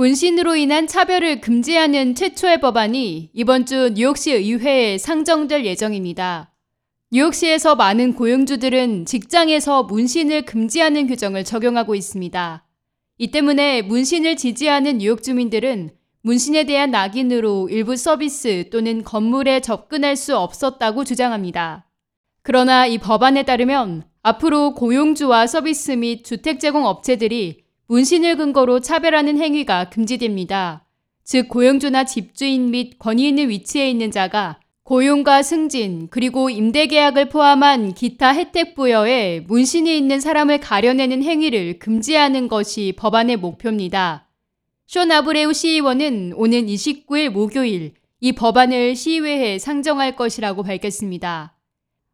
문신으로 인한 차별을 금지하는 최초의 법안이 이번 주 뉴욕시 의회에 상정될 예정입니다. 뉴욕시에서 많은 고용주들은 직장에서 문신을 금지하는 규정을 적용하고 있습니다. 이 때문에 문신을 지지하는 뉴욕 주민들은 문신에 대한 낙인으로 일부 서비스 또는 건물에 접근할 수 없었다고 주장합니다. 그러나 이 법안에 따르면 앞으로 고용주와 서비스 및 주택 제공 업체들이 문신을 근거로 차별하는 행위가 금지됩니다. 즉 고용주나 집주인 및 권위 있는 위치에 있는 자가 고용과 승진 그리고 임대 계약을 포함한 기타 혜택 부여에 문신이 있는 사람을 가려내는 행위를 금지하는 것이 법안의 목표입니다. 쇼 아브레우 시의원은 오는 29일 목요일 이 법안을 시의회에 상정할 것이라고 밝혔습니다.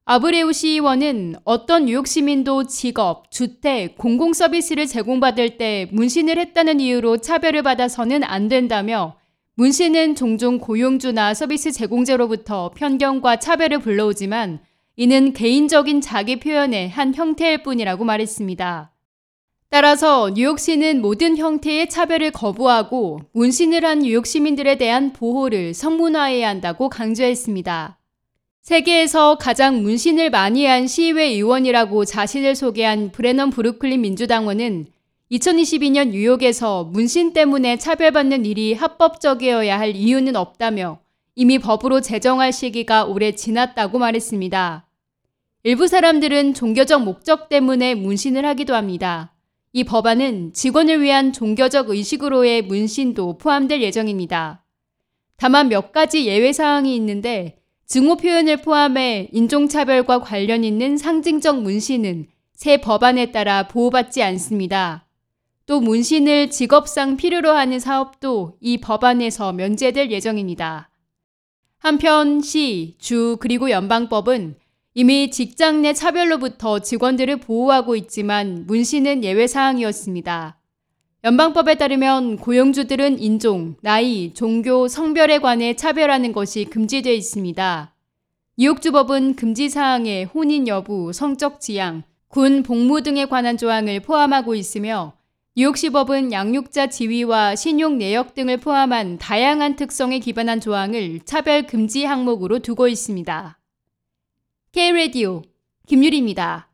아브레우 시 의원은 어떤 뉴욕 시민도 직업, 주택, 공공 서비스를 제공받을 때 문신을 했다는 이유로 차별을 받아서는 안 된다며 문신은 종종 고용주나 서비스 제공자로부터 편견과 차별을 불러오지만 이는 개인적인 자기 표현의 한 형태일 뿐이라고 말했습니다. 따라서 뉴욕시는 모든 형태의 차별을 거부하고 문신을 한 뉴욕 시민들에 대한 보호를 성문화해야 한다고 강조했습니다. 세계에서 가장 문신을 많이 한 시의회 의원이라고 자신을 소개한 브레넌 브루클린 민주당원은 2022년 뉴욕에서 문신 때문에 차별받는 일이 합법적이어야 할 이유는 없다며 이미 법으로 제정할 시기가 오래 지났다고 말했습니다. 일부 사람들은 종교적 목적 때문에 문신을 하기도 합니다. 이 법안은 직원을 위한 종교적 의식으로의 문신도 포함될 예정입니다. 다만 몇 가지 예외 사항이 있는데 증오 표현을 포함해 인종차별과 관련 있는 상징적 문신은 새 법안에 따라 보호받지 않습니다. 또 문신을 직업상 필요로 하는 사업도 이 법안에서 면제될 예정입니다. 한편 시, 주, 그리고 연방법은 이미 직장 내 차별로부터 직원들을 보호하고 있지만 문신은 예외 사항이었습니다. 연방법에 따르면 고용주들은 인종, 나이, 종교, 성별에 관해 차별하는 것이 금지되어 있습니다. 뉴욕주법은 금지 사항에 혼인 여부, 성적 지향, 군 복무 등에 관한 조항을 포함하고 있으며 뉴욕시법은 양육자 지위와 신용 내역 등을 포함한 다양한 특성에 기반한 조항을 차별 금지 항목으로 두고 있습니다. K-Radio 김유리입니다.